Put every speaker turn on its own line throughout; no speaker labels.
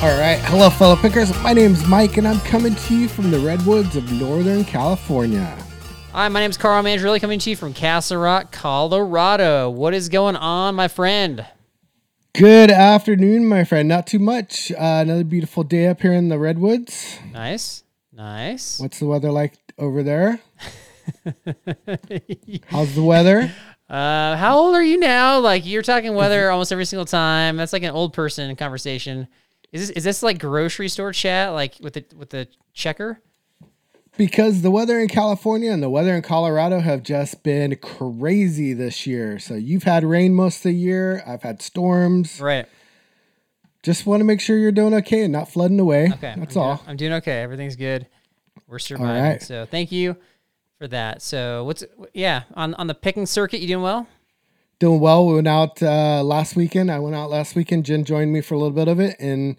All right. Hello, fellow pickers. My name is Mike, and I'm coming to you from the redwoods of Northern California.
Hi, my name is Carl Mandrilli, coming to you from Castle Rock, Colorado. What is going on, my friend?
Good afternoon, my friend. Not too much. Uh, another beautiful day up here in the redwoods.
Nice, nice.
What's the weather like over there? How's the weather?
Uh, how old are you now? Like you're talking weather almost every single time. That's like an old person conversation. Is this is this like grocery store chat, like with the with the checker?
Because the weather in California and the weather in Colorado have just been crazy this year. So you've had rain most of the year. I've had storms.
Right.
Just want to make sure you're doing okay and not flooding away.
Okay.
That's
I'm
all.
Doing, I'm doing okay. Everything's good. We're surviving.
right.
So thank you for that. So what's yeah on on the picking circuit? You doing well?
Doing well. We went out uh, last weekend. I went out last weekend. Jen joined me for a little bit of it, and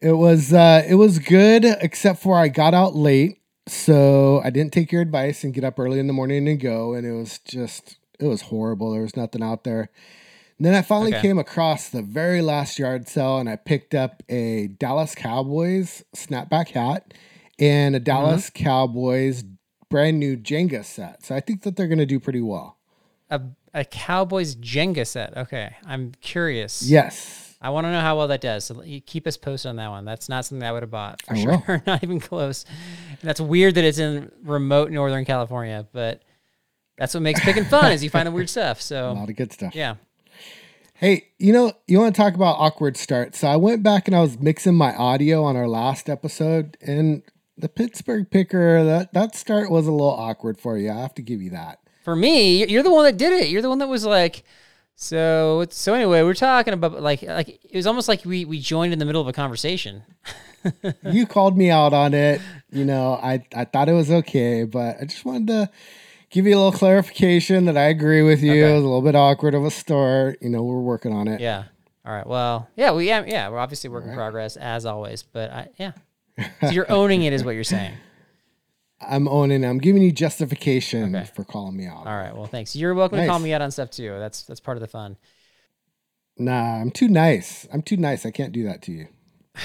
it was uh, it was good, except for I got out late, so I didn't take your advice and get up early in the morning and go, and it was just it was horrible. There was nothing out there. And then I finally
Okay.
came across the very last yard sale, and I picked up a Dallas Cowboys snapback hat and a Dallas Cowboys brand new Jenga set. So I think that they're going to do pretty well.
A a Cowboys Jenga set. Okay, I'm curious.
Yes.
I want to know how well that does. So keep us posted on that one. That's not something I would have bought for
I
sure.
will.
not even close. And that's weird that it's in remote Northern California, but that's what makes picking fun is you find the weird stuff.
A
So
lot of good stuff.
yeah.
Hey, you know, you want to talk about awkward starts. So I went back and I was mixing my audio on our last episode, and the Pittsburgh picker, that, that start was a little awkward for you. I have to give you that.
For me, you're the one that did it. You're the one that was like, so so anyway, we're talking about like like it was almost like we we joined in the middle of a conversation.
you called me out on it. You know, I, I thought it was okay, but I just wanted to give you a little clarification that I agree with you.
Okay.
It was a little bit awkward of a start. You know, we're working on it.
Yeah. All right. Well, yeah, we yeah, yeah, we're obviously work in progress as always, but I yeah. So you're owning it is what you're saying.
I'm owning. I'm giving you justification
Okay.
for calling me out.
All right. Well, thanks. You're welcome to call me out on stuff too. That's that's part of the fun.
Nah, I'm too nice. I'm too nice. I can't do that to you.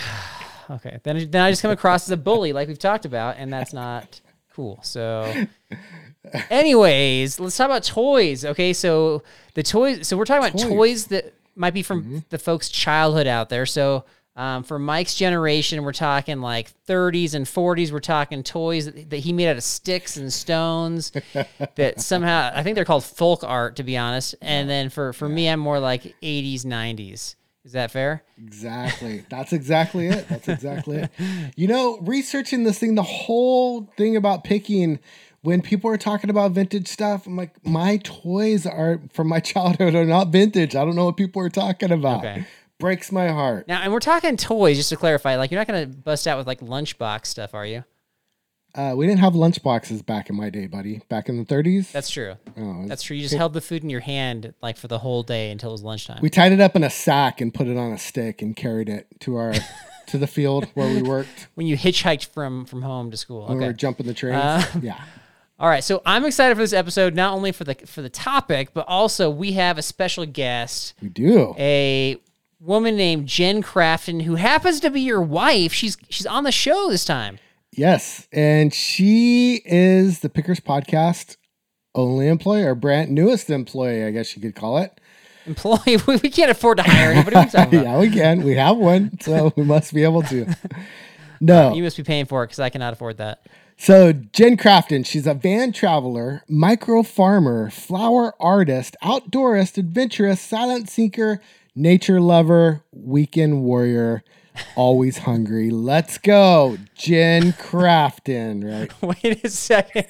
Okay. Then then I just come across as a bully, like we've talked about, and that's not cool. So, anyways, let's talk about toys. Okay. So the toys. So we're talking about
Toys.
toys that might be from mm-hmm. the folks' childhood out there. So. Um, for Mike's generation, we're talking like 30s and 40s. We're talking toys that, that he made out of sticks and stones that somehow I think they're called folk art, to be honest. And then for for me, I'm more like 80s, 90s. Is that fair?
Exactly. That's exactly it. That's exactly it. You know, researching this thing, the whole thing about picking, when people are talking about vintage stuff, I'm like, my toys are from my childhood are not vintage. I don't know what people are talking about.
Okay.
Breaks my heart.
Now, and we're talking toys, just to clarify. Like, you're not going to bust out with like lunchbox stuff, are you?
Uh, we didn't have lunchboxes back in my day, buddy. Back in the 30s.
That's true.
Oh,
That's true. You just held the food in your hand like for the whole day until it was lunchtime.
we tied it up in a sack and put it on a stick and carried it to our to the field where we worked
when you hitchhiked from from home to school.
when we were jumping the trains.
Uh,
yeah.
All right. So I'm excited for this episode, not only for the for the topic, but also we have a special guest,
We do.
a woman named Jen Crafton, who happens to be your wife. She's she's on the show this time.
Yes, and she is the Pickers Podcast only employee, or brand newest employee, I guess you could call it.
Employee, we, we can't afford to hire anybody. What are you talking about?
yeah, we can. We have one, so we must be able to. No.
You must be paying for it because I cannot afford that.
So Jen Crafton, she's a van traveler, micro farmer, flower artist, outdoorist, adventurous, silent seeker, nature lover, weekend warrior, always hungry. Let's go, Jen Crafton, right?
Wait a second.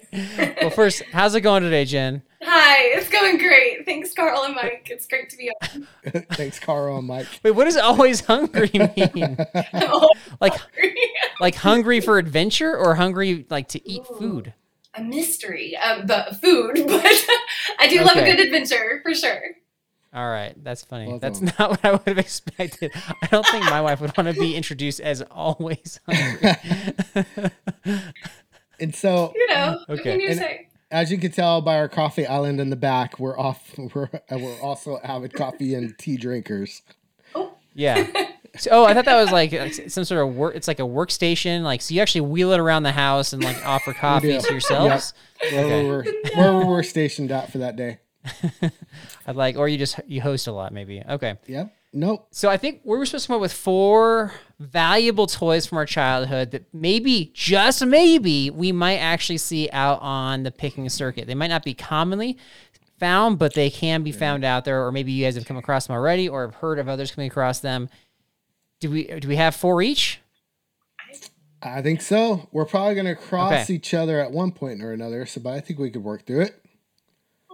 Well, first, how's it going today, Jen?
Hi, it's going great. Thanks, Carl and Mike. It's great to be on.
Thanks, Carl and Mike.
Wait, what does always hungry mean?
I'm all
Like,
hungry.
like hungry for adventure or hungry like to eat food?
a mystery, um, but food. But I do love a good adventure for sure.
All right, that's funny.
Well
that's not what I would have expected. I don't think my wife would want to be introduced as always hungry.
And so,
You know, um, what
Okay.
can you
And-
say?
as you can tell by our coffee island in the back, we're off. We're uh, we're also avid coffee and tea drinkers. Oh.
Yeah. So- oh, I thought that was like like some sort of work. It's like a workstation. Like so, you actually wheel it around the house and like offer coffee
do.
to yourselves.
Where we're where we're stationed at for that day.
I'd like, or you just you host a lot, maybe. Okay.
Yep. Nope.
So I think we were supposed to come up with four valuable toys from our childhood that maybe, just maybe, we might actually see out on the picking circuit. They might not be commonly found, but they can be found out there, or maybe you guys have come across them already, or have heard of others coming across them. Do we do we have four each?
I think so. We're probably gonna cross
Okay.
each other at one point or another. So, but I think we could work through it.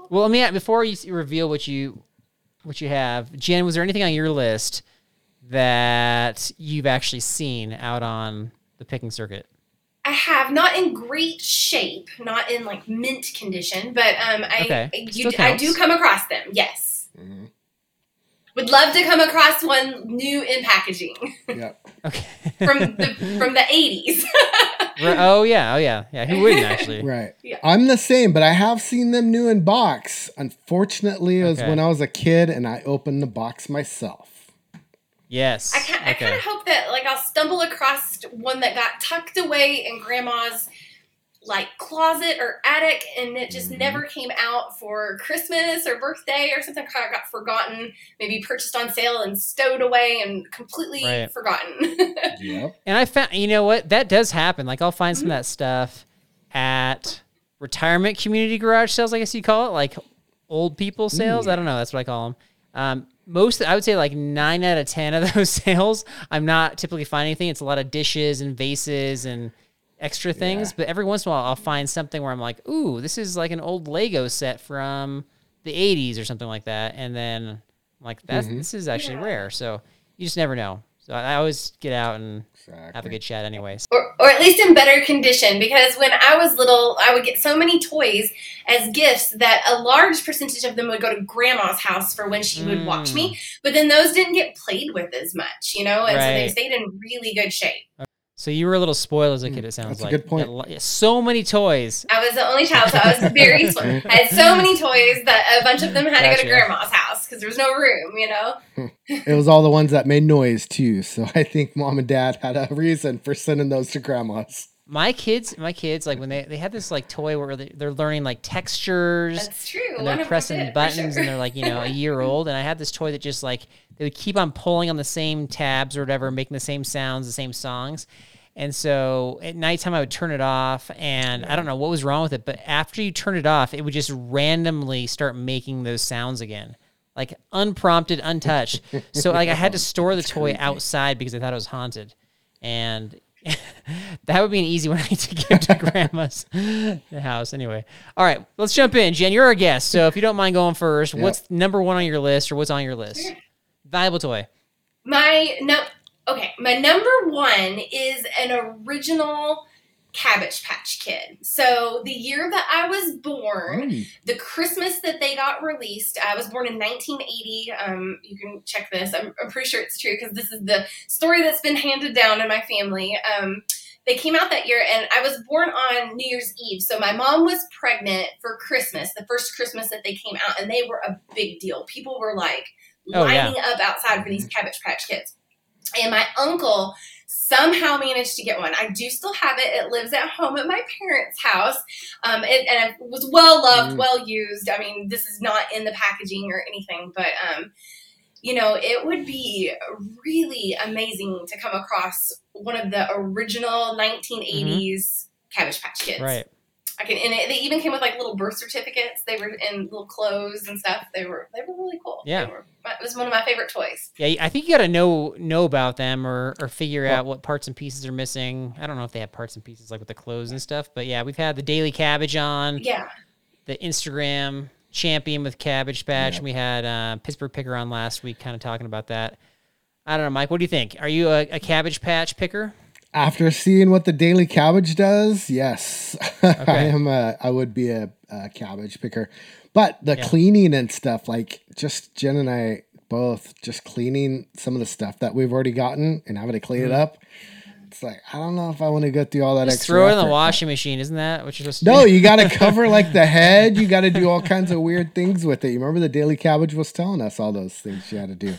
Well, let me before you reveal what you what you have, Jen. Was there anything on your list that you've actually seen out on the picking circuit?
I have not in great shape, not in like mint condition, but um, I
Okay.
I, you, I do come across them. Yes,
Mhm.
Would love to come across one new in packaging
Yep.
Okay.
from the from the eighties.
Oh yeah, oh yeah, yeah. Who wouldn't actually?
Right.
Yeah.
I'm the same, but I have seen them new in box. Unfortunately, it was
Okay.
when I was a kid and I opened the box myself.
Yes.
I kind I kind of hope that like I'll stumble across one that got tucked away in grandma's like closet or attic and it just
Mhm.
never came out for Christmas or birthday or something kind of got forgotten, maybe purchased on sale and stowed away and completely
Right.
forgotten.
Yep.
And I found, you know what? That does happen. Like I'll find some
Mm-hmm.
of that stuff at retirement community garage sales, I guess you call it, like old people sales. I don't know. That's what I call them. Um, most, I would say, like nine out of ten of those sales, I'm not typically finding anything. It's a lot of dishes and vases and extra things.
Yeah.
But every once in a while, I'll find something where I'm like, "Ooh, this is like an old Lego set from the '80s or something like that." And then I'm like, "That's
Mhm.
this is actually
Yeah.
rare." So you just never know. So I I always get out and have a good chat anyways.
or, or at least in better condition because when I was little, I would get so many toys as gifts that a large percentage of them would go to grandma's house for when she would watch me. But then those didn't get played with as much, you know, and so they stayed in really good shape.
So you were a little spoiled as a kid. It sounds
Mm, that's a
like
good point.
Lo- yeah, So many toys.
I was the only child, so I was very spoiled. I had so many toys that a bunch of them had to go to grandma's house because there was no room, you know.
It was all the ones that made noise too. So I think mom and dad had a reason for sending those to grandma's.
My kids, my kids, like when they they had this like toy where they, they're learning like textures
That's true.
and they're pressing
did,
buttons
sure.
and they're like you know a year old. And I had this toy that just like they would keep on pulling on the same tabs or whatever, making the same sounds, the same songs. And so at nighttime, I would turn it off, and I don't know what was wrong with it, but after you turn it off, it would just randomly start making those sounds again, like unprompted, untouched. so like I had to store the toy outside because I thought it was haunted, and that would be an easy one to give to grandma's house. Anyway, all right, let's jump in. Jen, you're our guest, so if you don't mind going first,
Yep.
what's number one on your list, or what's on your list? Valuable toy.
My no, okay. My number one is an original Cabbage Patch Kid. So the year that I was born,
Mm.
the Christmas that they got released, I was born in 1980. Um, you can check this. I'm, I'm pretty sure it's true because this is the story that's been handed down in my family. Um, they came out that year, and I was born on New Year's Eve. So my mom was pregnant for Christmas, the first Christmas that they came out, and they were a big deal. People were like
Oh, yeah.
lining up outside for these Cabbage Patch Kids. And my uncle somehow managed to get one. I do still have it. It lives at home at my parents' house. Um, it, and it was well loved,
Mm.
well used. I mean, this is not in the packaging or anything, but um, you know, it would be really amazing to come across one of the original 1980s Cabbage Patch Kids.
Mm-hmm. Right.
I can, and it, they even came with like little birth certificates. They were in little clothes and stuff. They were they were really cool.
Yeah.
Were, it was one of my favorite toys.
Yeah, I think you got to know know about them or or figure out what parts and pieces are missing. I don't know if they have parts and pieces like with the clothes and stuff, but yeah, we've had the Daily Cabbage on,
Yeah,
the Instagram champion with Cabbage Patch,
Yep.
and we had uh, Pittsburgh Picker on last week, kind of talking about that. I don't know, Mike. What do you think? Are you a, a Cabbage Patch picker?
After seeing what the daily cabbage does, yes, I am. A, I would be a, a cabbage picker, but the
Yeah.
cleaning and stuff, like just Jen and I both just cleaning some of the stuff that we've already gotten and having to clean it mm. up. It's like I don't know if I want to go through all that.
Just
extra.
throw it in the washing machine, isn't that what you're to
No, you got to cover like the head. You got to do all kinds of weird things with it. You remember the Daily Cabbage was telling us all those things you had to do.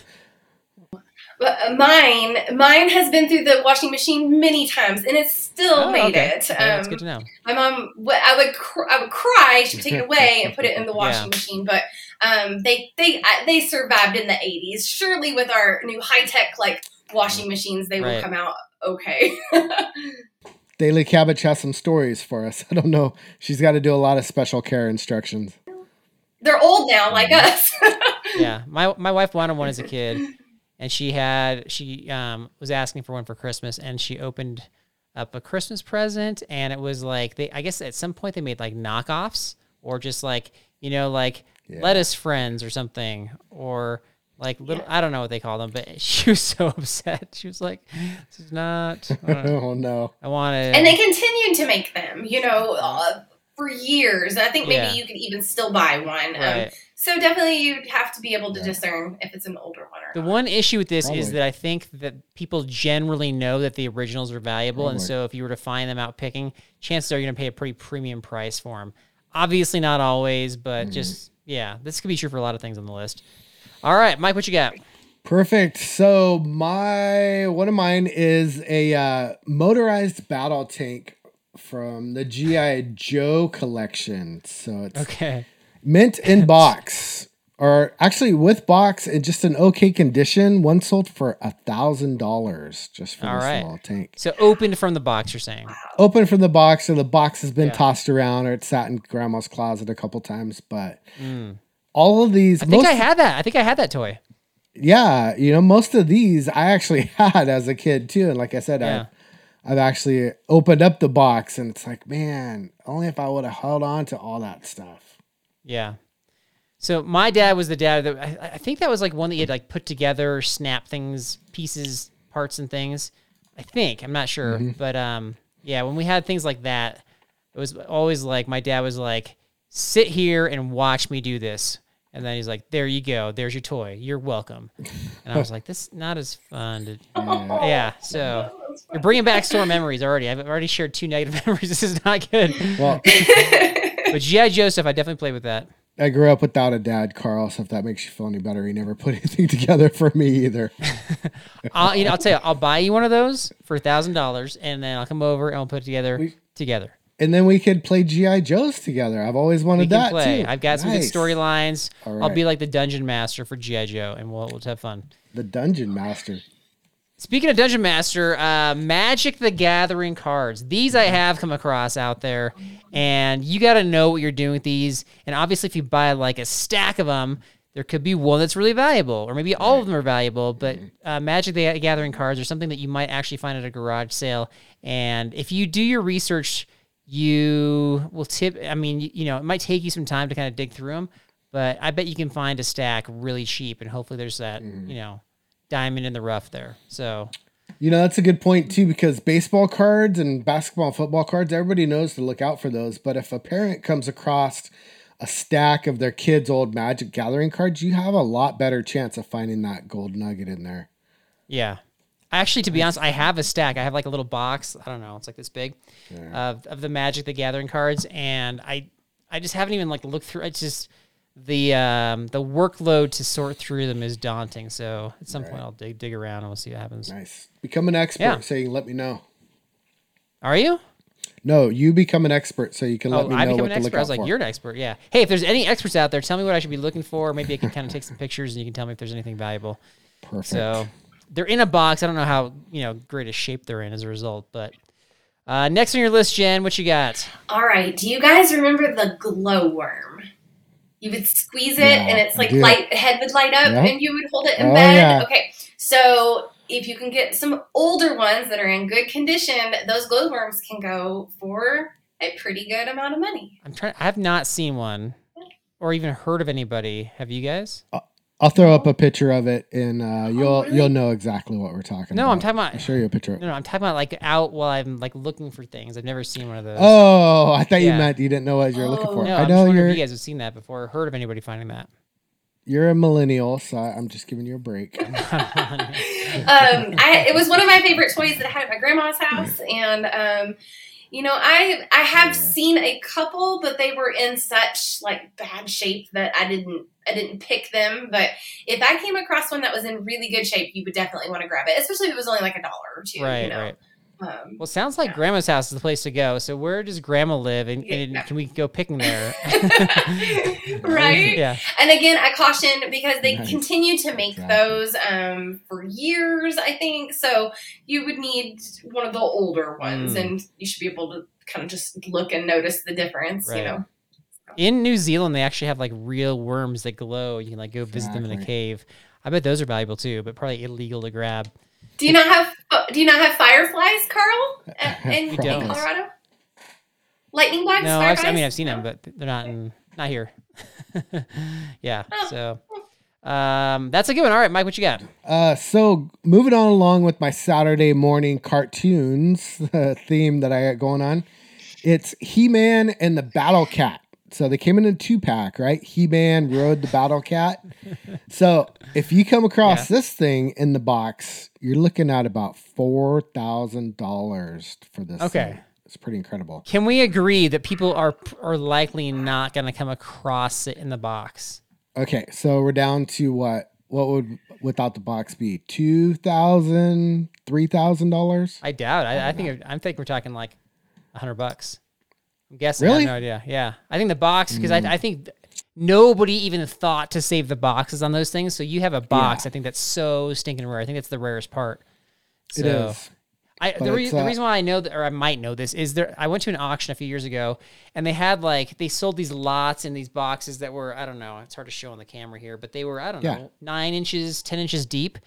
But mine, mine has been through the washing machine many times, and it's still
Oh,
made
okay.
it.
Yeah, that's
Um,
good to know.
my mom, w- I would, cr- I would cry. She would take it away and put it in the washing
Yeah.
machine. But um, they, they, they survived in the '80s. Surely, with our new high tech like washing machines, they will come out okay.
Daily Cabbage has some stories for us. I don't know. She's got to do a lot of special care instructions.
They're old now, like
Mm-hmm.
us.
yeah, my my wife wanted one as a kid, and she had she um was asking for one for Christmas, and she opened up a Christmas present, and it was like they I guess at some point they made like knockoffs or just like you know like
Yeah.
lettuce friends or something or like little I don't know what they call them, but she was so upset. She was like, "This is not. I, don't know.
oh no.
I wanted,
and they continued to make them, you know, uh, for years. I think maybe
Yeah.
you could even still buy one. Um,
Right.
So definitely, you'd have to be able to
Yeah.
discern if it's an older one or
The
not.
one issue with this is that I think that people generally know that the originals are valuable, and so if you were to find them out picking, chances are you're going to pay a pretty premium price for them. Obviously, not always, but
Mm-hmm.
just yeah, this could be true for a lot of things on the list. All right, Mike, what you got?
Perfect. So my one of mine is a uh, motorized battle tank from the GI Joe collection. So it's
Okay,
mint in box, or actually with box in just an okay condition. One sold for a thousand dollars just for
All
this
right.
little tank.
so opened from the box, you're saying?
Open from the box, so the box has been
Yeah.
tossed around, or it sat in grandma's closet a couple times. But
Mm.
all of these,
I think I had that. I think I had that toy.
yeah, you know, most of these I actually had as a kid too. And like I said,
Yeah.
I've, I've actually opened up the box and it's like, man, only if I would have held on to all that stuff.
Yeah. So my dad was the dad that I, I think that was like one that you had like put together, snap things, pieces, parts, and things. I think I'm not sure, but um, yeah, when we had things like that, it was always like my dad was like, "Sit here and watch me do this," and then he's like, "There you go, there's your toy, you're welcome." And I was like, "This is not as fun." To,
Yeah.
yeah, so you're bringing back store memories already. I've already shared two negative memories. This is not good.
Well,
But GI Joe stuff, I definitely played with that.
I grew up without a dad, Carl. So if that makes you feel any better, he never put anything together for me either.
I'll, you know, I'll tell you, I'll buy you one of those for a thousand dollars, and then I'll come over and we'll put it together
We-
together.
And then we could play GI Joes together. I've always wanted that
play.
too.
I've got some good storylines.
All
I'll be like the dungeon master for GI Joe, and we'll we'll have fun.
The Dungeon Master.
Speaking of Dungeon Master, uh, Magic the Gathering cards. These I have come across out there, and you got to know what you're doing with these. And obviously, if you buy like a stack of them, there could be one that's really valuable, or maybe all of them are valuable. But uh, Magic the Gathering cards are something that you might actually find at a garage sale. And if you do your research, you will tip. I mean, you, you know, it might take you some time to kind of dig through them, but I bet you can find a stack really cheap, and hopefully, there's that you know diamond in the rough there. So.
You know, that's a good point too, because baseball cards and basketball and football cards, everybody knows to look out for those. But if a parent comes across a stack of their kids' old Magic Gathering cards, you have a lot better chance of finding that gold nugget in there.
Yeah. Actually, to be honest, I have a stack. I have like a little box. I don't know. It's like this big of, of the Magic the Gathering cards, and I I just haven't even like looked through. It's just the um, the workload to sort through them is daunting. So at some point, I'll dig dig around and we'll see what happens.
Nice. Become an expert
Yeah.
so you can let me know.
Are you?
No, you become an expert so you can let
Oh,
me
I become
what
an expert. I was like,
for.
you're an expert. Yeah. Hey, if there's any experts out there, tell me what I should be looking for. Maybe I can kind of take some pictures and you can tell me if there's anything valuable.
Perfect.
So they're in a box. I don't know how you know great a shape they're in as a result, but uh, next on your list, Jen, what you got?
All right. Do you guys remember the glowworm? You would squeeze it,
Yeah,
and it's like
do.
light head would light up,
Yeah.
and you would hold it in
Oh,
bed.
yeah.
Okay. So if you can get some older ones that are in good condition, those glowworms can go for a pretty good amount of money.
I'm trying. I have not seen one, or even heard of anybody. Have you guys?
Uh, I'll throw up a picture of it and uh, you'll
Oh, really?
you'll know exactly what we're talking
No,
about.
I'm talking about.
I'll show you a picture.
No, no, I'm talking about like out while I'm like looking for things. I've never seen one of those.
Oh, I thought you meant you didn't know what you were looking
Oh.
for.
no,
I
I'm
know you're
if you guys have seen that before. or Heard of anybody finding that?
you're a millennial, so I- I'm just giving you a break.
um, I, it was one of my favorite toys that I had at my grandma's house, and um, You know, I I have
Yeah.
seen a couple, but they were in such like bad shape that I didn't I didn't pick them. But if I came across one that was in really good shape, you would definitely want to grab it, especially if it was only like a dollar or two.
right,
you know?
right.
Um,
Well, sounds like
Yeah.
Grandma's house is the place to go. So where does Grandma live, and, and
Yeah.
can we go picking there?
right?
yeah.
And again, I caution because they
Nice.
continue to make
Exactly.
those um, for years, I think. So you would need one of the older ones,
Mm.
and you should be able to kind of just look and notice the difference,
Right.
you know?
In New Zealand, they actually have like real worms that glow. You can like go visit them in a cave. I bet those are valuable too, but probably illegal to grab.
Do you not have Do you not have fireflies, Carl, in, in. Colorado? Lightning bugs,
No, I've,
fireflies?
I mean I've seen them, but they're not in not here. yeah.
Oh.
So um, that's a good one. All right, Mike, what you got?
Uh, so moving on along with my Saturday morning cartoons uh, theme that I got going on, it's He Man and the Battle Cat. So they came in a two pack, right? He Man rode the Battle Cat. So if you come across this thing in the box, you're looking at about four thousand dollars for this.
Okay.
thing. it's pretty incredible.
Can we agree that people are are likely not going to come across it in the box?
Okay, so we're down to what? What would without the box be? Two thousand, three thousand dollars?
I doubt. I, I think I'm thinking we're talking like a hundred bucks. I'm guessing.
Really?
I have no idea. Yeah, I think the box because I, I think nobody even thought to save the boxes on those things. So you have a box. I think that's so stinking rare. I think that's the rarest part. So,
It is.
I, the, re- the
uh,
reason why I know that, or I might know this, is there. I went to an auction a few years ago, and they had like they sold these lots in these boxes that were I don't know. It's hard to show on the camera here, but they were I don't
Yeah.
know nine inches, ten inches deep,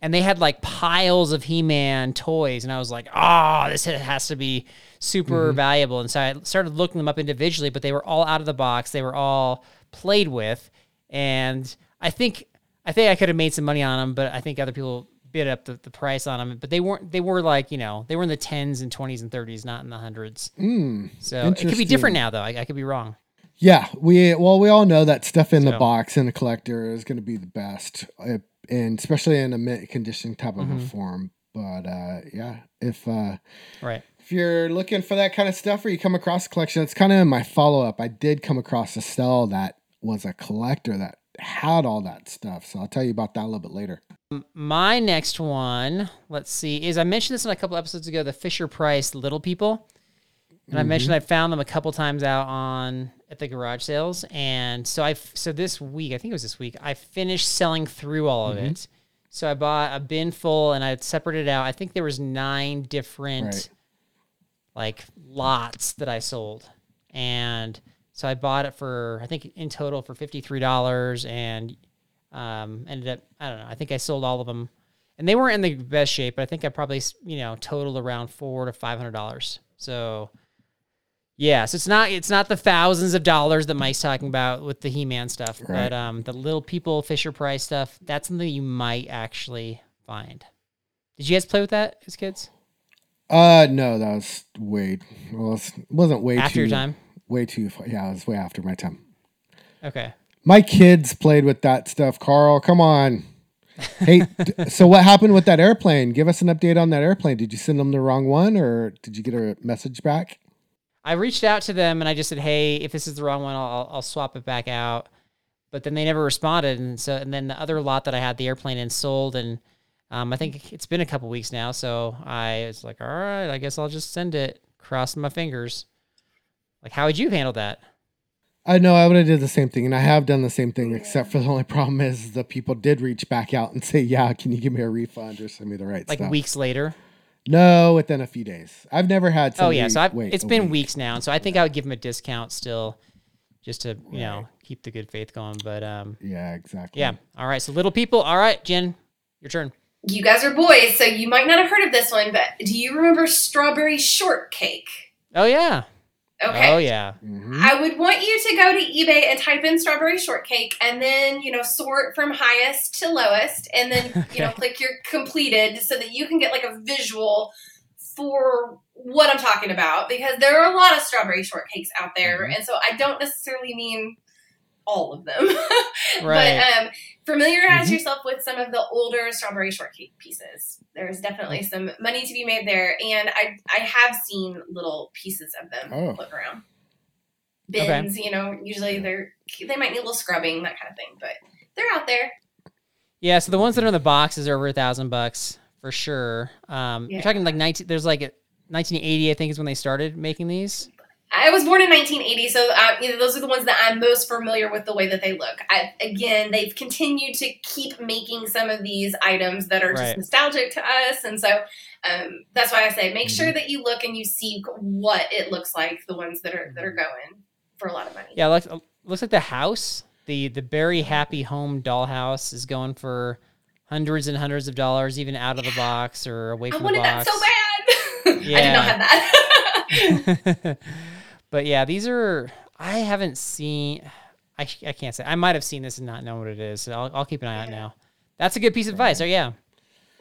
and they had like piles of He-Man toys, and I was like, oh, this has to be super valuable. And so I started looking them up individually, but they were all out of the box. They were all played with, and I think I think I could have made some money on them, but I think other people bid up the, the price on them. But they weren't. They were like you know they were in the tens and twenties and thirties, not in the hundreds.
Mm.
So it could be different now, though. I, I could be wrong.
Yeah, we well we all know that stuff in the box in a collector is going to be the best, uh, and especially in a mint condition type of
Mm-hmm.
a form. But uh, yeah, if uh,
Right.
if you're looking for that kind of stuff, or you come across a collection, it's kind of my follow up. I did come across a cell that was a collector that had all that stuff, so I'll tell you about that a little bit later.
My next one, let's see, is I mentioned this in a couple episodes ago. The Fisher Price Little People, and I mentioned I found them a couple times out on at the garage sales, and so I so this week, I think it was this week, I finished selling through all of it. So I bought a bin full, and I separated it out. I think there was nine different
Right.
like lots that I sold, and so I bought it for I think in total for fifty three dollars, and um, ended up I don't know. I think I sold all of them, and they weren't in the best shape. But I think I probably you know totaled around four to five hundred dollars. So yeah, so it's not it's not the thousands of dollars that Mike's talking about with the He Man stuff,
Right.
but um, the little people Fisher Price stuff. That's something you might actually find. Did you guys play with that as kids
Uh, no, that was way well, it wasn't way
after
too
your time?
way too. far. Yeah, it was way after my time.
Okay.
My kids played with that stuff, Carl. Come on. Hey, so what happened with that airplane? Give us an update on that airplane. Did you send them the wrong one or did you get a message back?
I reached out to them and I just said, "Hey, if this is the wrong one, I'll, I'll- swap it back out." But then they never responded, and so and then the other lot that I had the airplane in sold, and um, I think it's been a couple weeks now. So I was like, "All right, I guess I'll just send it." Crossing my fingers. Like, how would you handle that?
I know I would have did the same thing, and I have done the same thing. Except for the only problem is the people did reach back out and say, "Yeah, can you give me a refund or send me the right
Like
stuff?"
weeks later?
No, within a few days. I've never had.
Oh yeah, so I've,
wait
it's
a
been
week.
weeks now, and so I think I would give them a discount still, just to you know keep the good faith going. But um,
Yeah, exactly.
yeah. All right, so little people. All right, Jen, your turn.
You guys are boys, so you might not have heard of this one, but do you remember strawberry shortcake?
Oh yeah.
Okay.
Oh yeah.
Mhm.
I would want you to go to eBay and type in strawberry shortcake and then, you know, sort from highest to lowest and then, you know,
Okay.
click your completed so that you can get like a visual for what I'm talking about because there are a lot of strawberry shortcakes out there.
Mhm.
And so I don't necessarily mean all of them.
Right.
But um, familiarize
Mhm.
yourself with some of the older strawberry shortcake pieces. There's definitely some money to be made there, and I I have seen little pieces of them
Oh.
floating around.
Okay.
Bins, you know, usually they're they might need a little scrubbing, that kind of thing, but they're out there.
Yeah, so the ones that are in the boxes are over a thousand bucks for sure. Um,
Yeah.
You're talking like nineteen. There's like a, 1980, I think, is when they started making these.
I was born in 1980, so uh, you know those are the ones that I'm most familiar with the way that they look. I, again, they've continued to keep making some of these items that are just nostalgic to us, and so um, that's why I say make
Mm-hmm.
sure that you look and you see what it looks like. The ones that are that are going for a lot of money.
Yeah, looks looks like the house, the the Berry Happy Home dollhouse, is going for hundreds and hundreds of dollars, even out of the box or away
I
from the house.
I wanted that
box.
so bad. I did not have that.
but yeah, these are. I haven't seen. I, I can't say. I might have seen this and not know what it is. So I'll, I'll keep an eye out now. That's a good piece of advice. Oh yeah.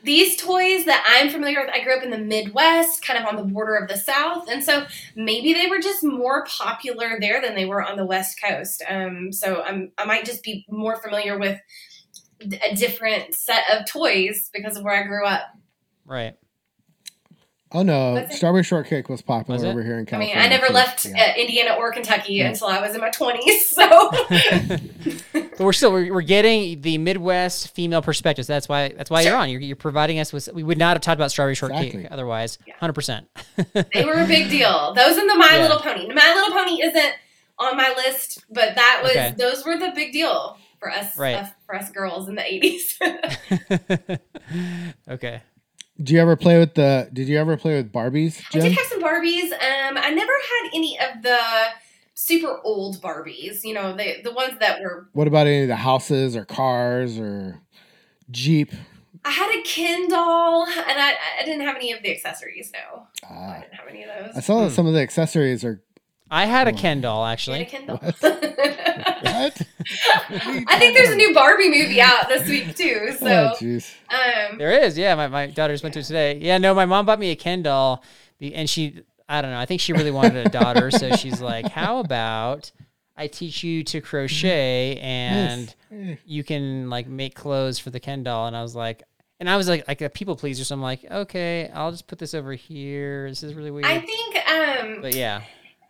these toys that I'm familiar with, I grew up in the Midwest, kind of on the border of the South, and so maybe they were just more popular there than they were on the West Coast. Um, so I'm I might just be more familiar with a different set of toys because of where I grew up.
Right.
Oh no,
Was it?
strawberry shortcake was popular
Was
over here in
I mean,
California.
I never
too.
left
Yeah.
uh, Indiana or Kentucky
Yeah.
until I was in my 20s. So
but we're still we're, we're getting the Midwest female perspectives. That's why that's why you're on. You're, you're providing us with. We would not have talked about strawberry shortcake
Exactly.
otherwise.
Yeah.
Hundred percent.
they were a big deal. Those and the My
Yeah.
Little Pony. My Little Pony isn't on my list, but that was
Okay.
those were the big deal for us,
Right.
uh, for us girls in the 80s.
okay.
Do you ever play with the? Did you ever play with Barbies,
I
Jen?
did have some Barbies. Um, I never had any of the super old Barbies. You know, the the ones that were.
What about any of the houses or cars or Jeep?
I had a Ken doll, and I I didn't have any of the accessories. No, I
Ah,
didn't have any of those.
I saw that
Hmm.
some of the accessories are
I had a
Oh.
Ken doll
You had a
actually.
Ken doll.
what?
I think there's a new Barbie movie out this week too. So,
oh jeez.
um,
There is, yeah. My, my daughter just went to it today. Yeah, no, my mom bought me a Ken doll, and she, I don't know, I think she really wanted a daughter, so she's like, "How about I teach you to crochet and
Nice. Eh,
you can like make clothes for the Ken doll?" And I was like, and I was like, like a people pleaser, so I'm like, okay, I'll just put this over here. This is really weird,
I think um,
but yeah,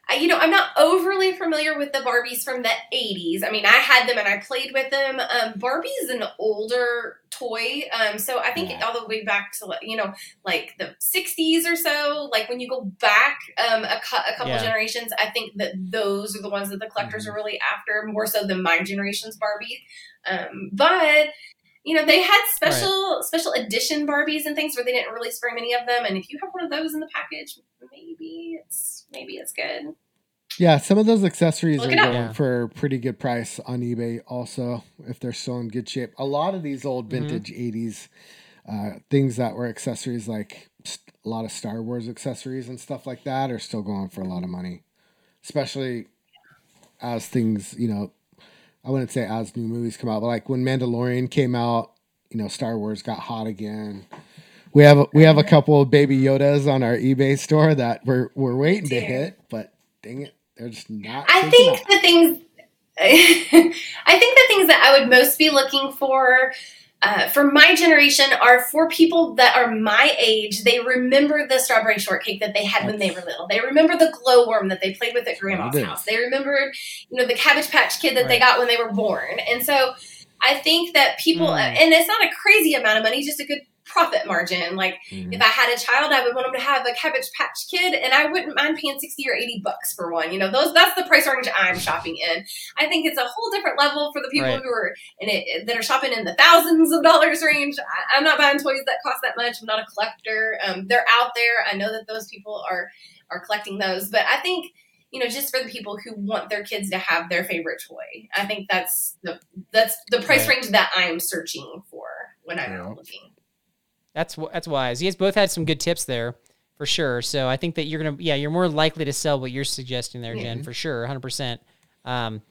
I- you know, I'm not overly familiar with the Barbies from the 80s. I mean, I had them and I played with them. Um, Barbie's an older toy. Um, so I think
Yeah.
all the way back to, you know, like the 60s or so, like when you go back um, a, cou- a couple
Yeah.
generations, I think that those are the ones that the collectors are really after more so than my generation's Barbie. Um, but you know they had special special edition barbies and things where they didn't release very many of them and if you have one of those in the package maybe it's maybe it's good
Yeah, some of those accessories
Look
are going
Yeah.
for a pretty good price on eBay. Also, if they're still in good shape, a lot of these old
Mhm.
vintage '80s uh, things that were accessories, like a lot of Star Wars accessories and stuff like that, are still going for a lot of money. Especially as things, you know, I wouldn't say as new movies come out, but like when Mandalorian came out, you know, Star Wars got hot again. We have a, we have a couple of baby Yodas on our eBay store that we're we're waiting to hit, but dang it, they're just not.
I think
off.
the things I think the things that I would most be looking for uh, for my generation are for people that are my age. They remember the strawberry shortcake that they had when they were little. They remember the glowworm that they played with at grandma's house. They remember, you know, the Cabbage Patch Kid that they got when they were born. And so I think that people,
Mm.
and it's not a crazy amount of money, just a good profit margin. Like
Mhm.
if I had a child, I would want them to have a Cabbage Patch Kid, and I wouldn't mind paying sixty or eighty bucks for one. You know, those that's the price range I'm shopping in. I think it's a whole different level for the people
Right.
who are in it that are shopping in the thousands of dollars range. I, I'm not buying toys that cost that much. I'm not a collector. Um, they're out there. I know that those people are are collecting those, but I think. You know, just for the people who want their kids to have their favorite toy, I think that's the that's the price
Right.
range that I'm searching for when I'm
Yeah.
looking.
That's that's wise. You guys both had some good tips there for sure. So I think that you're gonna, yeah, you're more likely to sell what you're suggesting there, Jen,
Yeah.
for sure, 100. percent Um,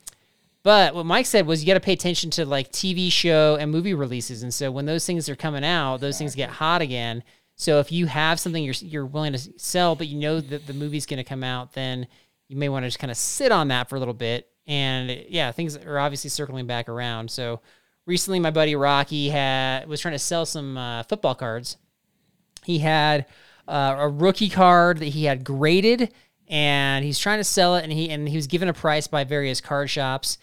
but what Mike said was you got to pay attention to like TV show and movie releases, and so when those things are coming out, those things get hot again. So if you have something you're you're willing to sell, but you know that the movie's going to come out, then you may want to just kind of sit on that for a little bit and yeah, things are obviously circling back around. So recently, my buddy Rocky had was trying to sell some uh, football cards. He had uh, a rookie card that he had graded, and he's trying to sell it, and he and he was given a price by various card shops,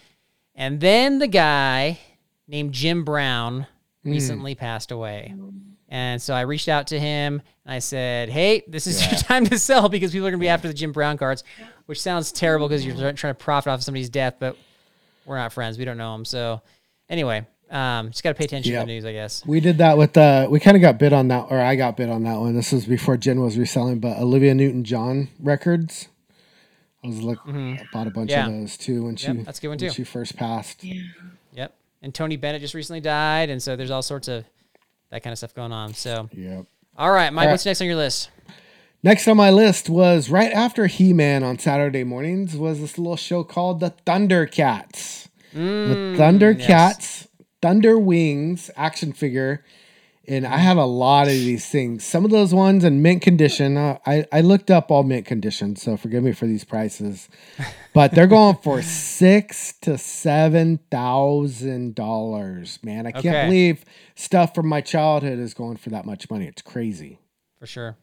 and then the guy named Jim Brown recently passed away. And so I reached out to him and I said, "Hey, this is your time to sell because people are going to be after the Jim Brown cards," which sounds terrible because you're trying to profit off somebody's death, but we're not friends. We don't know him. So anyway, um, just got to pay attention
Yep.
to the news, I guess.
We did that with uh we kind of got bid on that or I got bid on that one. This was before Jen was reselling, but Olivia Newton John records. I was look I bought a bunch
Mm-hmm. Yeah.
of those too when she
Yep, that's a good one,
when
too.
she first passed. Yeah.
Yep. And Tony Bennett just recently died, and so there's all sorts of that kind of stuff going on. So,
Yep.
all right, Mike,
All right.
what's next on your list?
Next on my list was right after He Man on Saturday mornings was this little show called The Thundercats. the Thundercats, Thunder Wings action figure. And I have a lot of these things. Some of those ones in mint condition. Uh, I, I looked up all mint condition, so forgive me for these prices. But they're going for six to seven thousand dollars. Man, I can't
Okay.
believe stuff from my childhood is going for that much money. It's crazy.
For sure.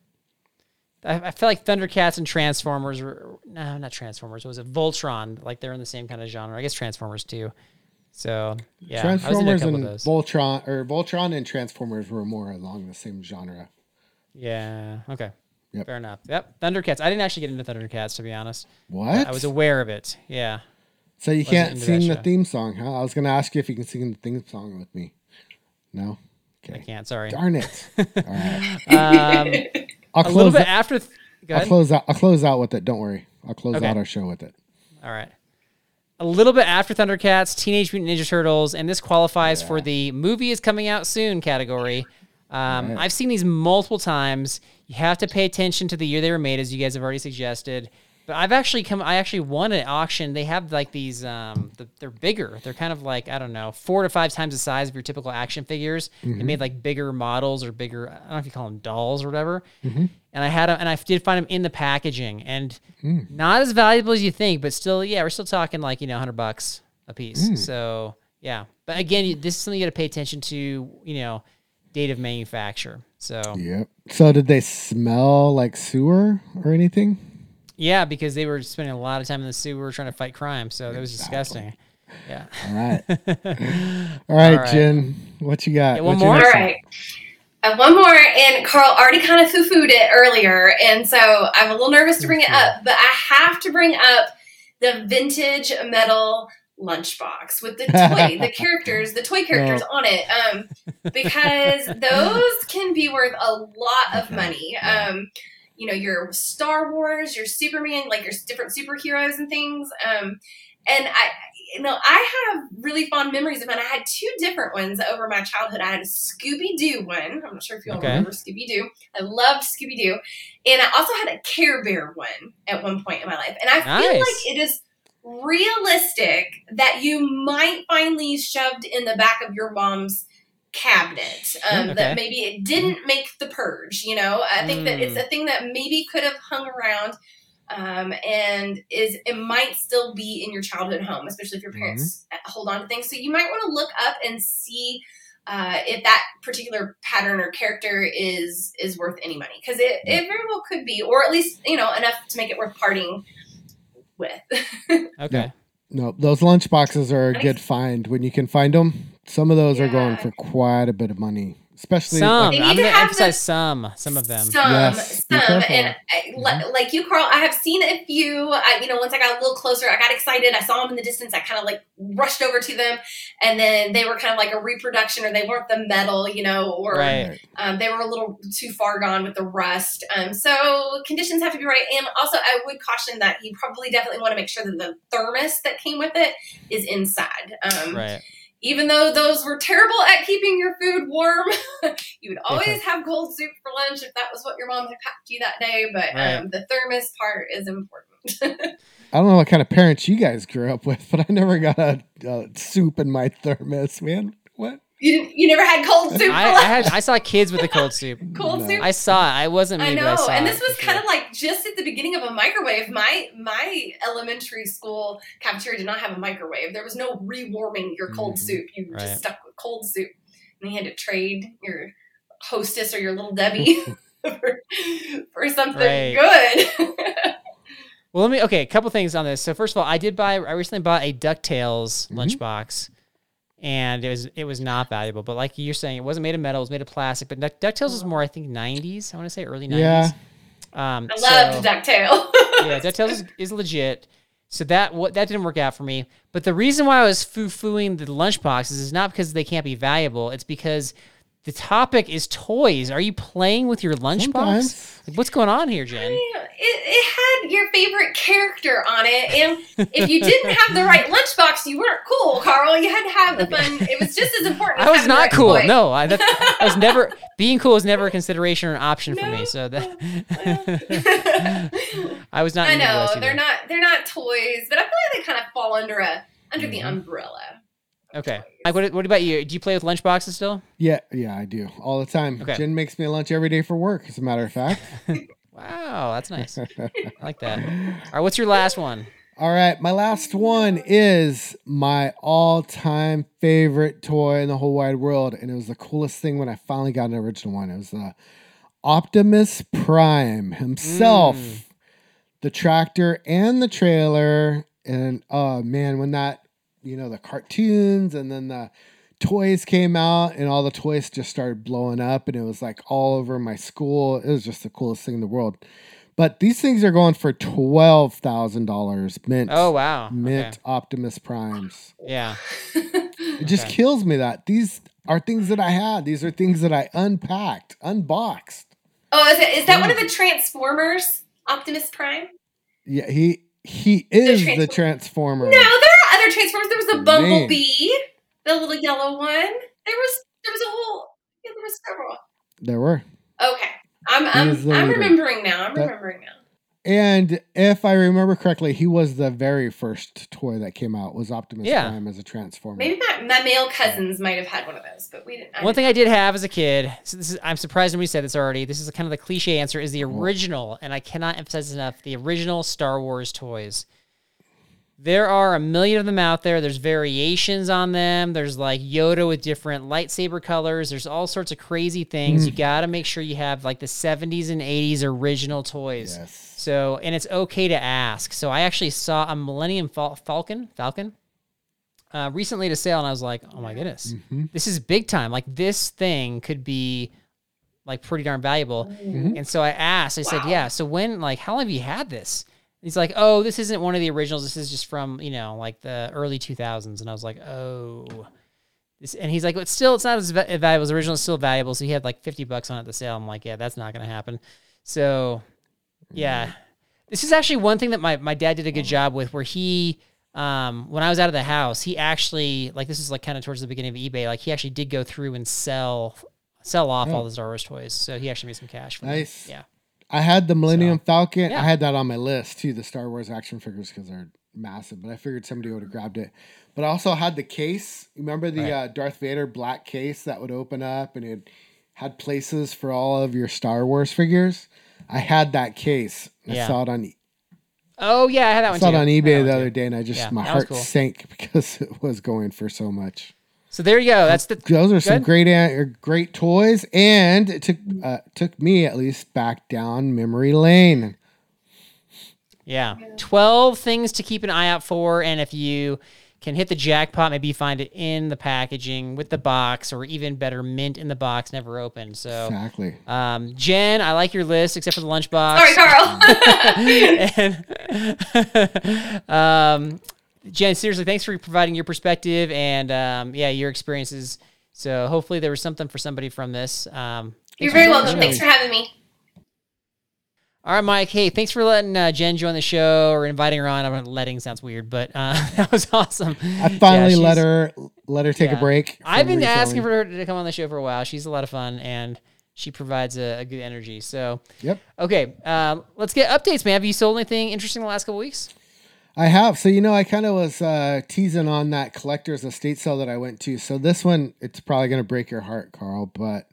I, I feel like Thundercats and Transformers were no, not Transformers. Was it Voltron? Like they're in the same kind of genre. I guess Transformers too. So yeah, I was into a
Transformers and. Voltron or Voltron and Transformers were more along the same genre.
yeah. Okay.
Yep.
Fair enough. Yep. Thundercats. I didn't actually get into Thundercats to be honest.
What?
I was aware of it. Yeah.
so you can't sing the
show.
theme song, huh? I was gonna ask you if you can sing the theme song with me. No.
I can't. Sorry.
Darn it. All right.
Um,
I'll
a little
close.
bit
Out,
after. Th-
I'll close out. I'll close out with it. Don't worry. I'll close
Okay.
out our show with it.
All right. A little bit after Thundercats, Teenage Mutant Ninja Turtles, and this qualifies for the movie is coming out soon category. Um,
Right.
I've seen these multiple times. You have to pay attention to the year they were made, as you guys have already suggested. But I've actually come. I actually won an auction. They have like these. Um, the, they're bigger. They're kind of like I don't know, four to five times the size of your typical action figures. They mm-hmm. made like bigger models or bigger. I don't know if you call them dolls or whatever. Mm-hmm. And I had them, and I did find them in the packaging, and hmm. not as valuable as you think, but still, yeah, we're still talking like you know, hundred bucks a piece. Hmm. So yeah, but again, this is something you got to pay attention to. You know, date of manufacture. So
Yep. So did they smell like sewer or anything?
Yeah, because they were spending a lot of time in the sewer trying to fight crime, so that was disgusting. Yeah.
All right. All right,
right.
Jen. What you got?
Yeah, one
What's
more?
All
right. one?
Uh, one more, and Carl already kind of foo-fooed it earlier, and so I'm a little nervous to bring it up, but I have to bring up the vintage metal lunchbox with the toy, the characters, the toy characters on it, um, because those can be worth a lot of
Okay.
money.
Yeah.
Um, you know, your Star Wars, your Superman, like your different superheroes and things. Um, and I, you know, I have really fond memories of it. I had two different ones over my childhood. I had a Scooby Doo one. I'm not sure if you all
Okay.
remember Scooby Doo. I loved Scooby Doo. And I also had a Care Bear one at one point in my life. And I feel like it is realistic that you might find these shoved in the back of your mom's cabinet um,
Okay.
that maybe it didn't make the purge you know i think that it's
Mm.
a thing that maybe could have hung around um, and is it might still be in your childhood home especially if your parents hold on to things so you might want to look up and see uh, if that particular pattern or character is is worth any money because it, it very well could be or at least you know enough to make it worth parting with
Okay.
No, those lunch boxes are a good find when you can find them. Some of those are going for quite a bit of money, especially
Some.
They
I'm going to
have
emphasize
the-
some. Some of them.
Some,
Yes, be
some,
careful.
and I, li- like you, Carl, I have seen a few. I, you know, once I got a little closer, I got excited. I saw them in the distance. I kind of like rushed over to them, and then they were kind of like a reproduction, or they weren't the metal, you know, or
Right.
um, they were a little too far gone with the rust. Um, so conditions have to be right, and also I would caution that you probably definitely want to make sure that the thermos that came with it is inside. Um,
Right.
Even though those were terrible at keeping your food warm, you would always have cold soup for lunch if that was what your mom had packed you that day. But
Right.
um, the thermos part is important.
I don't know what kind of parents you guys grew up with, but I never got a, a soup in my thermos, man. What?
You didn't, you never had cold soup.
I, I had I saw kids with the cold soup.
cold
No.
soup.
I saw it. I wasn't me,
I
but
know,
I saw
and this was kind
sure.
of like just at the beginning of a microwave. My my elementary school cafeteria did not have a microwave. There was no rewarming your cold
Mhm.
soup. You were
Right.
just stuck with cold soup, and you had to trade your hostess or your little Debbie for, for something
Right.
good.
Well, let me. Okay, a couple things on this. So first of all, I did buy. I recently bought a Ducktales
Mhm.
lunchbox, and it was it was not valuable. But like you're saying, it wasn't made of metal. It was made of plastic. But Duck, Ducktales was more, I think, 90s. I want to say early 90s.
Yeah.
Um,
I
so-
loved Ducktail.
yeah, Ducktales is, is legit. So that what that didn't work out for me. But the reason why I was foo fooing the lunchboxes is not because they can't be valuable. It's because the topic is toys. Are you playing with your lunchbox? Like, what's going on here, Jen?
it, it had your favorite character on it, and if you didn't have the right lunchbox, you weren't cool, Carl. You had to have the fun. It was just as important.
I was not
right
cool.
toy.
No, I, that, that was never being cool was never a consideration or an option for me. So that I was not.
I know they're
either.
not they're not toys, but I feel like they kind of fall under a under the
Mhm.
umbrella.
Okay, Mike. What, what about you? Do you play with lunchboxes still?
Yeah, yeah, I do all the time.
Okay.
Jen makes me lunch every day for work. As a matter of fact.
Wow, that's nice. I like that. All right, what's your last one?
All right, my last one is my all-time favorite toy in the whole wide world, and it was the coolest thing when I finally got an original one. It was the Optimus Prime himself,
Mm.
the tractor and the trailer, and oh man, when that you know the cartoons and then the toys came out and all the toys just started blowing up and it was like all over my school. It was just the coolest thing in the world. But these things are going for twelve thousand dollars mint.
Oh wow.
Mint
Okay.
Optimus Primes.
Yeah.
It just
Okay.
kills me that these are things that I had. These are things that I unpacked, unboxed.
Oh, is it is that one of the Transformers? Optimus Prime?
Yeah, he he is the
Transform-
Transformer.
No, there are other Transformers. There was a
Man.
Bumblebee, the little yellow one. There was there was a whole yeah, there was several.
There were.
Okay. I'm I'm, I'm remembering now. I'm
That-
remembering now.
And if I remember correctly, he was the very first toy that came out was Optimus
Yeah.
Prime as a Transformer.
Maybe my, my male cousins might have had one of those, but we didn't. I
One thing I did have as a kid, so this is I'm surprised when we said this already. This is kind of the cliche answer is the original, and I cannot emphasize enough the original Star Wars toys. There are a million of them out there. There's variations on them. There's like Yoda with different lightsaber colors. There's all sorts of crazy things. You got to make sure you have like the 70s and 80s original toys.
Yes.
So, and it's okay to ask. So, I actually saw a Millennium Fal- Falcon, Falcon, uh, recently to sale, and I was like, oh my goodness,
Mhm.
this is big time. Like this thing could be like pretty darn valuable.
Mhm.
And so I asked, I said, yeah. So when, like, how long have you had this? He's like, oh, this isn't one of the originals. This is just from you know like the early 2000s. And I was like, oh. This, and he's like, it's still, it's not as valuable as the original. It's still valuable. So he had like 50 bucks on it at the sale. I'm like, yeah, that's not going to happen. So, yeah, this is actually one thing that my, my dad did a good job with where he, um, when I was out of the house, he actually, like, this is like kind of towards the beginning of eBay, like, he actually did go through and sell, sell off
Oh.
all the Star Wars toys. So he actually made some cash them.
Nice.
Yeah.
I had the Millennium Falcon.
yeah.
I had that on my list too, the Star Wars action figures because they're massive. But I figured somebody would have grabbed it. But I also had the case. Remember the
Right.
uh, Darth Vader black case that would open up and it had places for all of your Star Wars figures. I had that case. I
Yeah.
saw it on
Oh, yeah, I had that
I
one
saw
too.
it on eBay the other
too.
day, and I just
Yeah,
my heart
cool.
sank because it was going for so much.
So there you go. That's the
Those are some great great toys, and it took uh, took me at least back down memory lane.
Yeah. 12 things to keep an eye out for. And if you can hit the jackpot, maybe you find it in the packaging with the box, or even better, mint in the box, never opened. So,
Exactly.
um, Jen, I like your list, except for the lunchbox.
Sorry, Carl.
and, um, Jen, seriously, thanks for providing your perspective and um, yeah, your experiences. So hopefully there was something for somebody from this. Um,
You're very welcome. Thanks for having me.
All right, Mike. Hey, thanks for letting uh, Jen join the show or inviting her on. I'm letting sounds weird, but uh, that was awesome.
I finally let her let her take
yeah.
a break.
I've
from
been asking for her to come on the show for a while. She's a lot of fun and she provides a, a good energy. So,
Yep.
okay, um, let's get updates, man. Have you sold anything interesting the last couple weeks?
I have. So you know, I kind of was uh, teasing on that collector's estate sale that I went to. So this one, it's probably gonna break your heart, Carl. But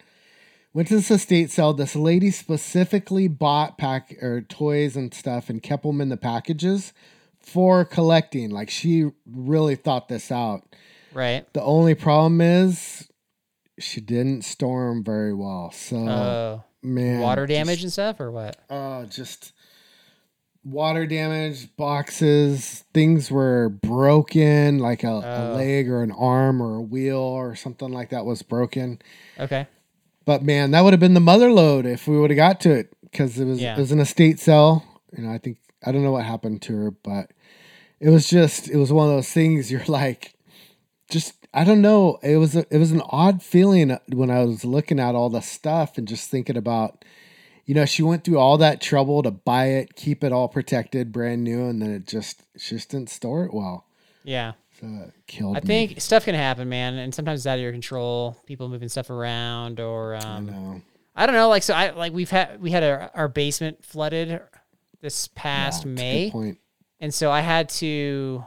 went to this estate sale. This lady specifically bought pack or toys and stuff and kept them in the packages for collecting. Like she really thought this out.
Right.
The only problem is she didn't store them very well. So
Oh,
man,
water damage
just-
and stuff, or what?
uh, just water damage, boxes, things were broken, like a, a
Oh.
leg or an arm or a wheel or something like that was broken.
Okay.
But man, that would have been the mother lode if we would have got to it because it was
Yeah.
it was an estate sale. You know, I think I don't know what happened to her, but it was just it was one of those things you're like, just I don't know. It was a, it was an odd feeling uh, when I was looking at all the stuff and just thinking about, you know, she went through all that trouble to buy it, keep it all protected, brand new, and then it just she just didn't store it well.
Yeah.
So it killed
I
me.
think stuff can happen, man, and sometimes it's out of your control. People moving stuff around, or
I
um,
know.
I don't know. Like so, I like we've had we had our, our basement flooded this past
Yeah, it's good
May, and so I had to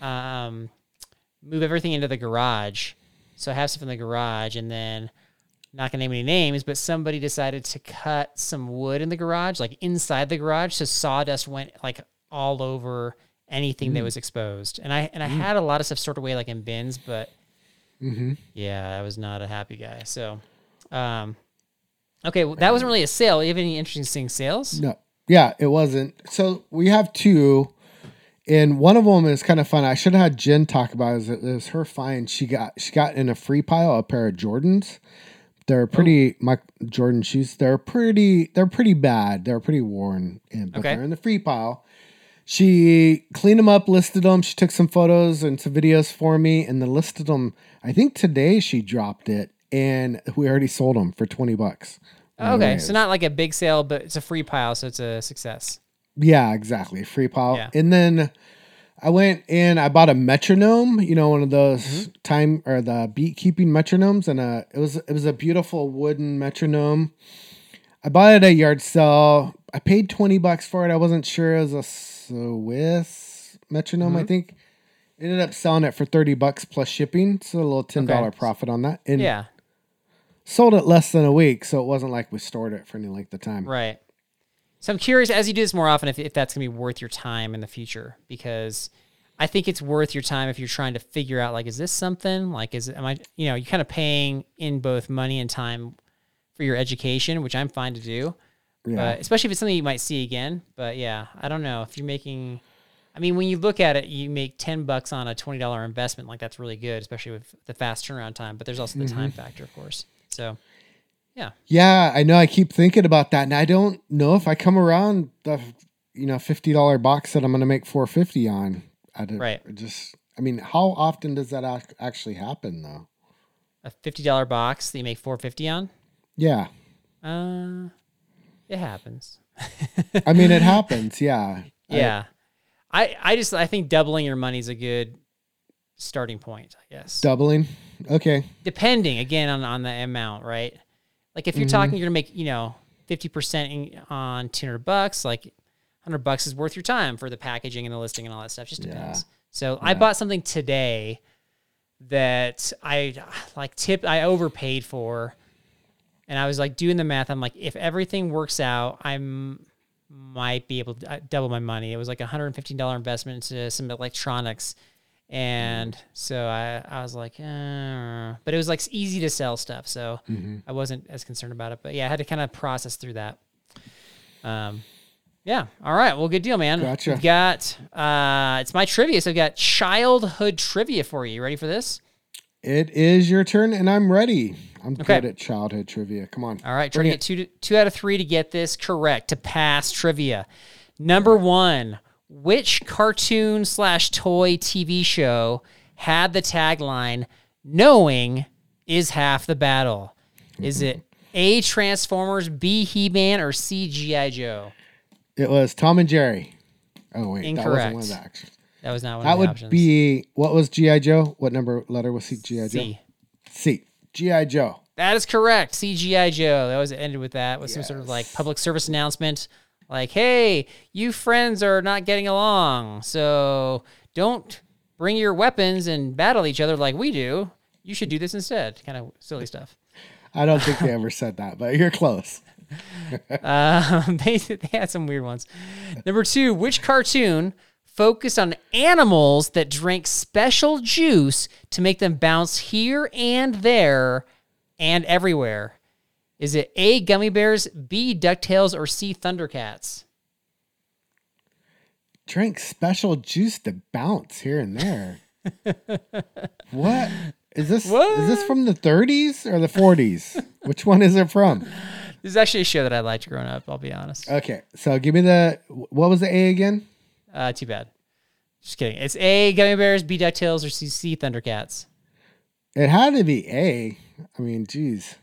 um, move everything into the garage. So I have stuff in the garage, and then not gonna name any names, but somebody decided to cut some wood in the garage, like inside the garage, so sawdust went like all over anything
Mm.
that was exposed. And I and I had a lot of stuff stored away like in bins, but
Mm-hmm.
yeah, I was not a happy guy. So, um, okay, well, that wasn't really a sale. You have any interesting sales?
No. Yeah, it wasn't. So we have two, and one of them is kind of fun. I should have had Jen talk about it. It was her find. She got she got in a free pile a pair of Jordans. They're oh. pretty my Jordan shoes. They're pretty. They're pretty bad. They're pretty worn, and but
Okay.
they're in the free pile. She cleaned them up, listed them. She took some photos and some videos for me, and then listed them. I think today she dropped it, and we already sold them for twenty bucks.
Oh,
okay,
so not like a big sale, but it's a free pile, so it's a success.
Yeah, exactly. Free pile.
Yeah.
And then I went and I bought a metronome, you know, one of those
Mm-hmm.
time or the beat keeping metronomes, and uh it was it was a beautiful wooden metronome. I bought it at a yard sale. I paid twenty bucks for it. I wasn't sure it was a Swiss metronome.
Mm-hmm.
I think ended up selling it for thirty bucks plus shipping, so a little ten dollar
Okay.
profit on that. And
Yeah,
sold it less than a week, so it wasn't like we stored it for any length of time.
right. So I'm curious, as you do this more often, if, if that's gonna be worth your time in the future, because I think it's worth your time if you're trying to figure out like, is this something? Like, is am I, you know, you're kind of paying in both money and time for your education, which I'm fine to do.
Yeah.
but especially if it's something you might see again. But yeah, I don't know if you're making. I mean, when you look at it, you make ten bucks on a twenty dollar investment. Like that's really good, especially with the fast turnaround time. But there's also the
Mm-hmm.
time factor, of course. So yeah,
Yeah, I know. I keep thinking about that, and I don't know if I come around the you know fifty dollar box that I'm going to make four fifty on. I don't,
Right.
Just, I mean, how often does that ac- actually happen, though?
a fifty dollar box that you make four fifty on.
Yeah,
Uh, it happens.
I mean, it happens. Yeah, I-
Yeah, I I just I think doubling your money is a good starting point. I guess.
doubling. Okay.
depending again on, on the amount, right? Like if you're talking, you're gonna make you know fifty percent on two hundred bucks. Like hundred bucks is worth your time for the packaging and the listing and all that stuff. Just
Yeah.
depends. So I bought something today that I like tip I overpaid for, and I was like doing the math. I'm like, if everything works out, I'm might be able to uh, double my money. It was like a hundred and fifteen dollar investment into some electronics, and so I I was like, eh. but it was like easy to sell stuff, so I wasn't as concerned about it. But yeah, I had to kind of process through that. Um, yeah. All right. Well, good deal, man.
Gotcha.
We've got uh, it's my trivia. So I've got childhood trivia for you. You ready for this?
It is your turn, and I'm ready. I'm
Okay.
good at childhood trivia. Come on.
All right, try
Bring
to get two two out of three to get this correct to pass trivia. Number one, which cartoon slash toy TV show had the tagline "Knowing is half the battle"? Is it A. Transformers, B. He Man, or C. GI Joe?
It was Tom and Jerry. Oh wait, that wasn't one
Incorrect.
of the.
That was not one
That
of the
would
options.
be what was GI Joe? What number letter was GI Joe?
C.
C. GI Joe.
That is correct. CGI Joe. That was ended with that with some sort of like public service announcement Like, hey, you friends are not getting along, so don't bring your weapons and battle each other like we do. You should do this instead. Kind of silly stuff.
I don't think they ever said that, but you're close.
Um, they, they had some weird ones. Number two, which cartoon focused on animals that drank special juice to make them bounce here and there and everywhere? Is it A, Gummi Bears, B, DuckTales, or C, Thundercats?
Drink special juice to bounce here and there. what is this? Is this from the 30s or the 40s? Which one is it from?
This is actually a show that I liked growing up, I'll be honest.
Okay, so give me the what was the A again?
Uh, too bad. Just kidding. It's A, Gummi Bears, B, DuckTales, or C, C Thundercats.
It had to be A. I mean, geez.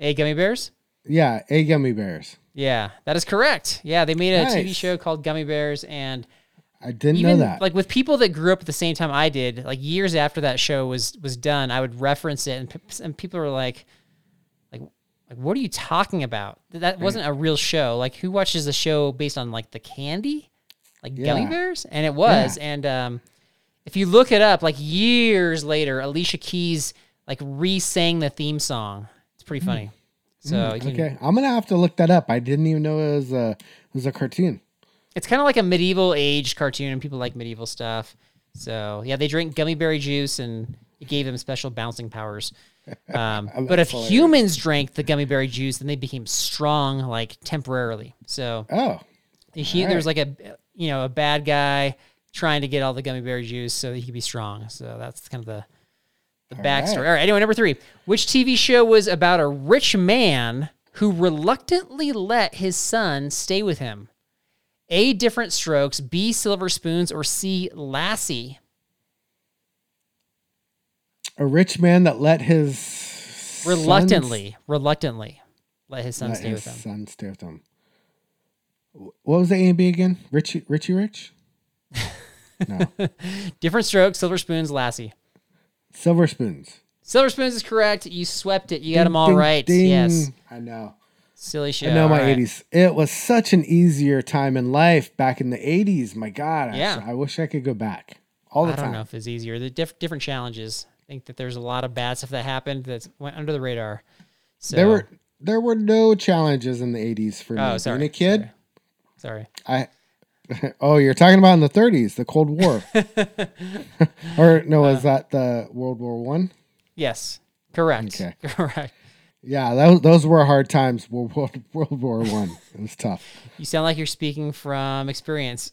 A, Gummi Bears?
Yeah, A Gummi Bears.
Yeah, that is correct. Yeah, they made a TV show called Gummi Bears, and
I didn't
even
know that.
like with people that grew up at the same time I did, like years after that show was was done, I would reference it, and, and people were like, like, like, what are you talking about? That wasn't a real show. Like, who watches a show based on like the candy, like Gummy Bears? And it was, and um, if you look it up, like years later, Alicia Keys like re-sang the theme song. It's pretty funny. So you can-
okay, I'm gonna have to look that up. I didn't even know it was a it was a cartoon.
It's kind of like a medieval age cartoon, and people like medieval stuff. So yeah, they drink gummy berry juice, and it gave them special bouncing powers. Um, but if
hilarious.
humans drank the gummy berry juice, then they became strong, like temporarily. So
Oh,
he, there was like a you know a bad guy trying to get all the gummy berry juice so that he could be strong. So that's kind of the the backstory.
right.
All right. Anyway, number three. Which TV show was about a rich man who reluctantly let his son stay with him? A. Diff'rent Strokes. B. Silver Spoons. Or C. Lassie.
a rich man that let his sons-
Reluctantly. Reluctantly. Let his son
let
stay
his
with him.
son stay with him. What was the A and B again? Richie, Richie Rich,
No. Diff'rent Strokes. Silver Spoons. Lassie.
Silver Spoons.
Silver Spoons is correct. You swept it. You got
Ding,
them all
ding,
right.
ding.
Yes.
I know.
Silly show.
I know my
right.
80s. It was such an easier time in life back in the 80s. My God. I-
Yeah.
I, wish I could go back all the time.
I don't know if it's easier. The diff- different challenges. I think that there's a lot of bad stuff that happened that went under the radar. So,
There were there were no challenges in the 80s for oh, me.
oh, sorry,
Being a kid,
Sorry.
I Oh, you're talking about in the 30s, the Cold War. or no, was that the World War 1?
Yes, correct.
Okay.
Correct.
Yeah, those those were hard times. World War, World War 1. It was tough.
You sound like you're speaking from experience.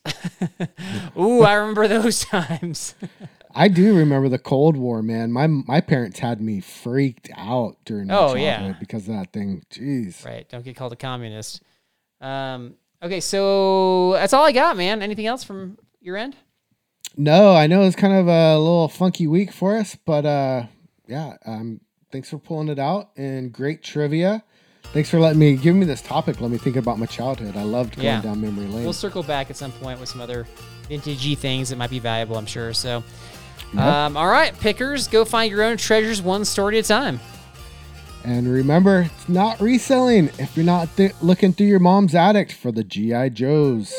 Ooh, I remember those times.
I do remember the Cold War, man. My my parents had me freaked out during
Oh, yeah.
because of that thing. Jeez.
right. Don't get called a communist. Um, okay, so that's all I got, man. Anything else from your end?
No, I know it's kind of a little funky week for us, but uh yeah, um thanks for pulling it out and great trivia. Thanks for letting me give me this topic. Let me think about my childhood. I loved going
Yeah.
down memory lane.
We'll circle back at some point with some other vintagey things that might be valuable, I'm sure. So,
Yep.
um, all right, pickers, go find your own treasures one story at a time.
And remember, it's not reselling if you're not th- looking through your mom's attic for the GI Joes.